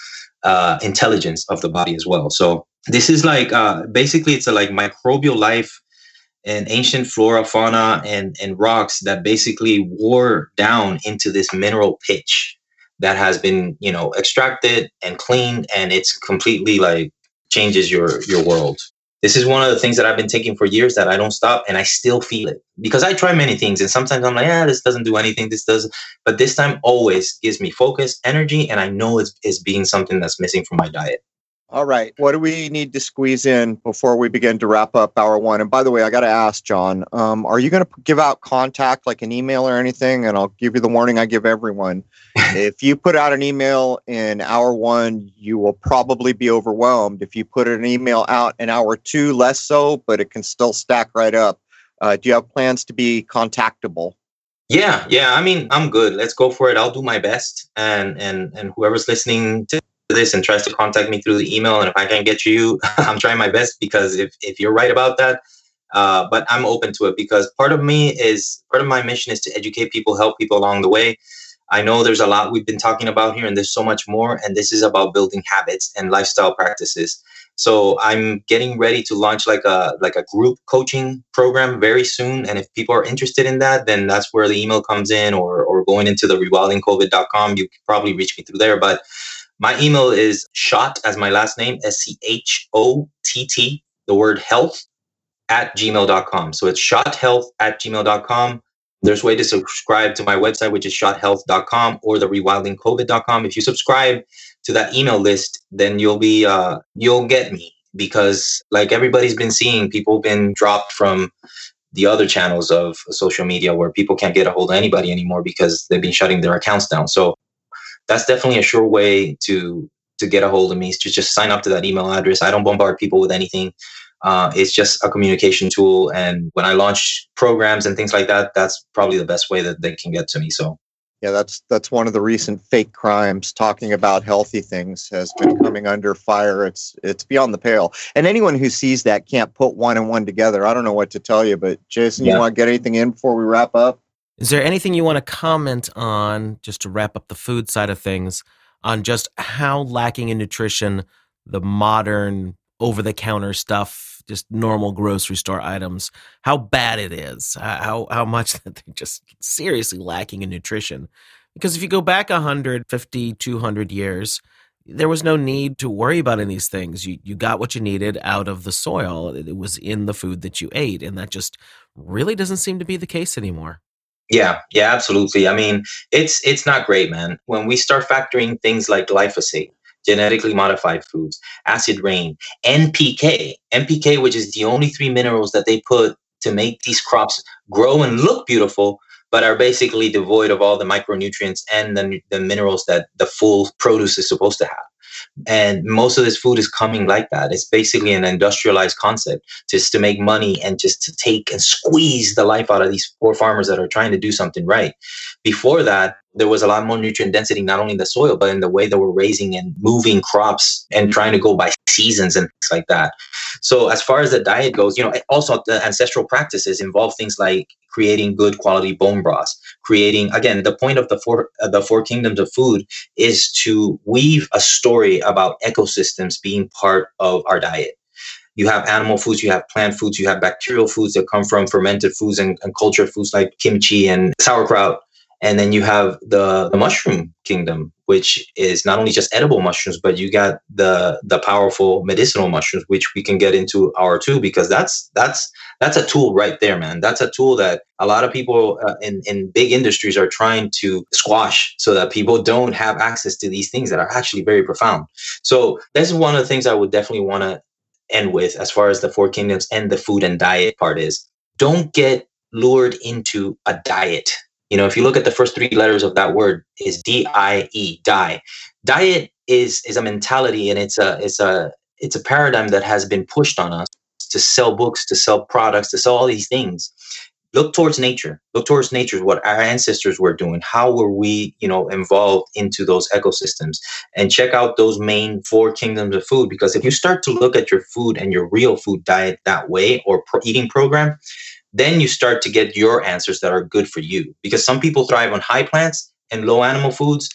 uh, intelligence of the body as well. So this is like uh, basically it's a like microbial life and ancient flora, fauna, and, and rocks that basically wore down into this mineral pitch that has been, you know, extracted and cleaned, and it's completely like changes your your world. This is one of the things that I've been taking for years that I don't stop, and I still feel it because I try many things, and sometimes I'm like, yeah, this doesn't do anything. This does, but this time always gives me focus, energy, and I know it's, it's being something that's missing from my diet. All right. What do we need to squeeze in before we begin to wrap up hour one? And by the way, I got to ask, John, um, are you going to give out contact like an email or anything? And I'll give you the warning I give everyone. if you put out an email in hour one, you will probably be overwhelmed. If you put an email out in hour two, less so, but it can still stack right up. Uh, do you have plans to be contactable? Yeah, yeah. I mean, I'm good. Let's go for it. I'll do my best, and and and whoever's listening to this and tries to contact me through the email. And if I can't get you, I'm trying my best because if, if you're right about that, uh, but I'm open to it because part of me is part of my mission is to educate people, help people along the way. I know there's a lot we've been talking about here, and there's so much more. And this is about building habits and lifestyle practices. So I'm getting ready to launch like a like a group coaching program very soon. And if people are interested in that, then that's where the email comes in, or or going into the rewildingcovid.com. You can probably reach me through there. But My email is Schott as my last name, S C H O T T, the word health at gmail.com. So it's schotthealth at gmail.com. There's a way to subscribe to my website, which is schotthealth.com or the rewildingcovid.com. If you subscribe to that email list, then you'll be uh, you'll get me because like everybody's been seeing, people been dropped from the other channels of social media where people can't get a hold of anybody anymore because they've been shutting their accounts down. So that's definitely a sure way to to get a hold of me is to just sign up to that email address. I don't bombard people with anything. Uh, it's just a communication tool. And when I launch programs and things like that, that's probably the best way that they can get to me. So yeah, that's that's one of the recent fake crimes. Talking about healthy things has been coming under fire. It's it's beyond the pale, and anyone who sees that can't put one and one together. I don't know what to tell you, but Jason, yeah. you want to get anything in before we wrap up? Is there anything you want to comment on, just to wrap up the food side of things, on just how lacking in nutrition the modern over the counter stuff just normal grocery store items, how bad it is, how how much that they're just seriously lacking in nutrition. Because if you go back 150, 200 years, there was no need to worry about any of these things. You you got what you needed out of the soil. It was in the food that you ate, and that just really doesn't seem to be the case anymore. Yeah, yeah, absolutely. I mean, it's it's not great, man. When we start factoring things like glyphosate, genetically modified foods, acid rain, NPK, NPK, which is the only three minerals that they put to make these crops grow and look beautiful, but are basically devoid of all the micronutrients and the, the minerals that the full produce is supposed to have. And most of this food is coming like that. It's basically an industrialized concept just to make money and just to take and squeeze the life out of these poor farmers that are trying to do something right. Before that, there was a lot more nutrient density, not only in the soil, but in the way that we're raising and moving crops and trying to go by seasons and things like that. So as far as the diet goes, you know, also the ancestral practices involve things like creating good quality bone broths, creating again the point of the four uh, the four kingdoms of food is to weave a story about ecosystems being part of our diet you have animal foods, you have plant foods, you have bacterial foods that come from fermented foods and, and cultured foods like kimchi and sauerkraut. And then you have the, the mushroom kingdom, which is not only just edible mushrooms, but you got the the powerful medicinal mushrooms, which we can get into our two because that's that's that's a tool right there, man. That's a tool that a lot of people uh, in in big industries are trying to squash so that people don't have access to these things that are actually very profound. So this is one of the things I would definitely want to end with as far as the four kingdoms and the food and diet part is. Don't get lured into a diet you know, if you look at the first three letters of that word is D I E, die. Diet is is a mentality and it's a it's a it's a paradigm that has been pushed on us to sell books, to sell products, to sell all these things. Look towards nature. Look towards nature, what our ancestors were doing. How were we, you know, involved into those ecosystems? And check out those main four kingdoms of food. Because if you start to look at your food and your real food diet that way or pro- eating program, then you start to get your answers that are good for you. Because some people thrive on high plants and low animal foods,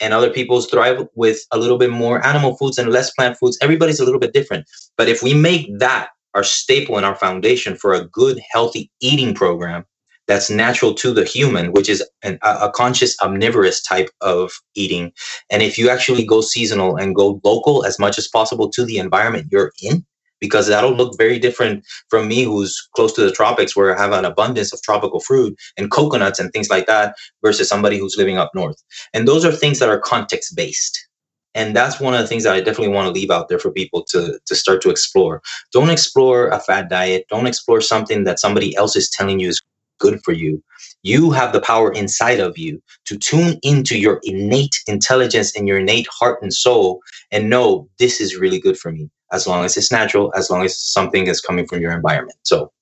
and other people thrive with a little bit more animal foods and less plant foods. Everybody's a little bit different. But if we make that our staple and our foundation for a good, healthy eating program that's natural to the human, which is an, a conscious omnivorous type of eating. And if you actually go seasonal and go local as much as possible to the environment you're in, because that'll look very different from me who's close to the tropics where I have an abundance of tropical fruit and coconuts and things like that versus somebody who's living up north. And those are things that are context based. And that's one of the things that I definitely want to leave out there for people to, to start to explore. Don't explore a fat diet. Don't explore something that somebody else is telling you is good for you. You have the power inside of you to tune into your innate intelligence and your innate heart and soul and know this is really good for me as long as it's natural, as long as something is coming from your environment. So,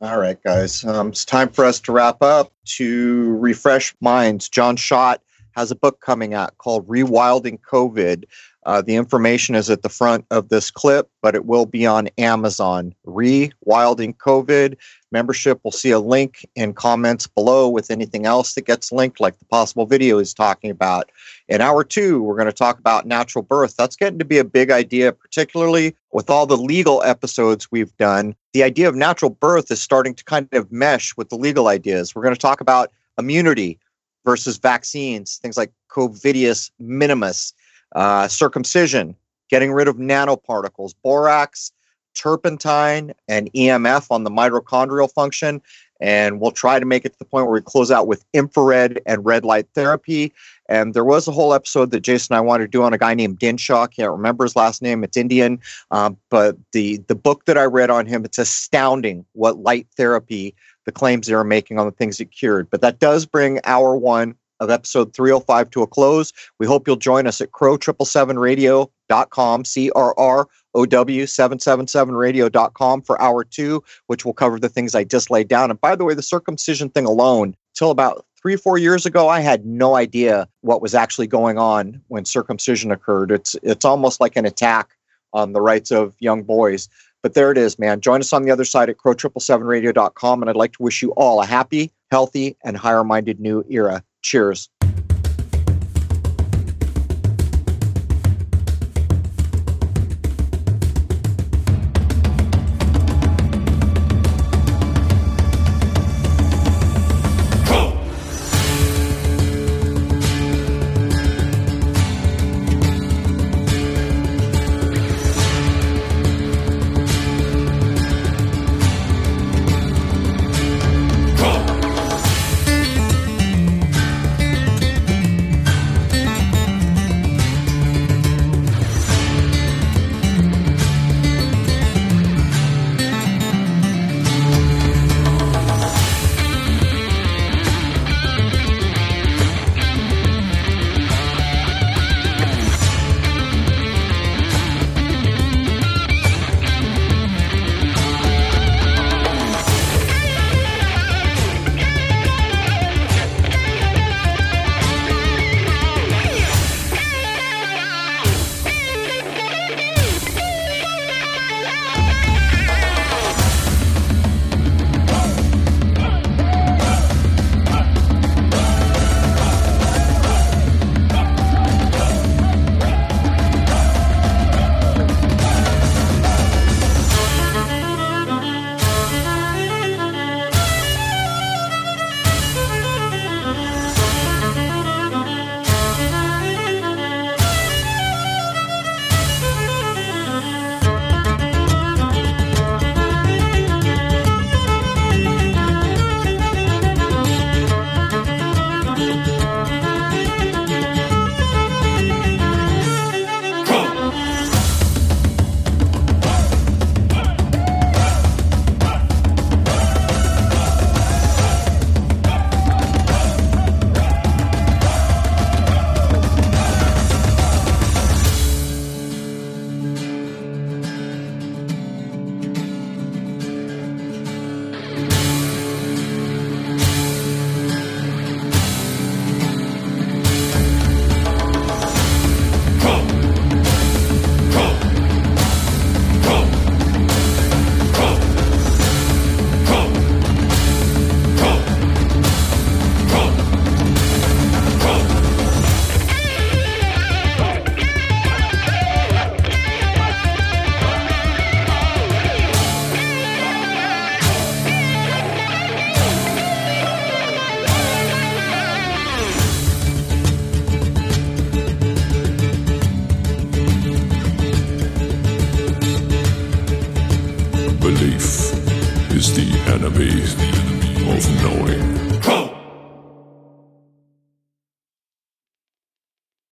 all right, guys, um, it's time for us to wrap up. To refresh minds, John Schott has a book coming out called Rewilding COVID. Uh, the information is at the front of this clip, but it will be on Amazon. Rewilding COVID membership. We'll see a link in comments below with anything else that gets linked, like the possible video he's talking about. In hour two, we're going to talk about natural birth. That's getting to be a big idea, particularly with all the legal episodes we've done. The idea of natural birth is starting to kind of mesh with the legal ideas. We're going to talk about immunity versus vaccines, things like Covidius minimus. uh, circumcision, getting rid of nanoparticles, borax, turpentine, and EMF on the mitochondrial function. And we'll try to make it to the point where we close out with infrared and red light therapy. And there was a whole episode that Jason and I wanted to do on a guy named Dinshah. Can't remember his last name. It's Indian. Um, but the, the book that I read on him, it's astounding what light therapy, the claims they are making on the things it cured. But that does bring hour one of episode 305 to a close. We hope you'll join us at crow777radio.com, C R R O W 777radio.com for hour two, which will cover the things I just laid down. And by the way, the circumcision thing alone, till about three, or four years ago, I had no idea what was actually going on when circumcision occurred. It's it's almost like an attack on the rights of young boys. But there it is, man. Join us on the other side at crow777radio.com. And I'd like to wish you all a happy, healthy, and higher minded new era. Cheers.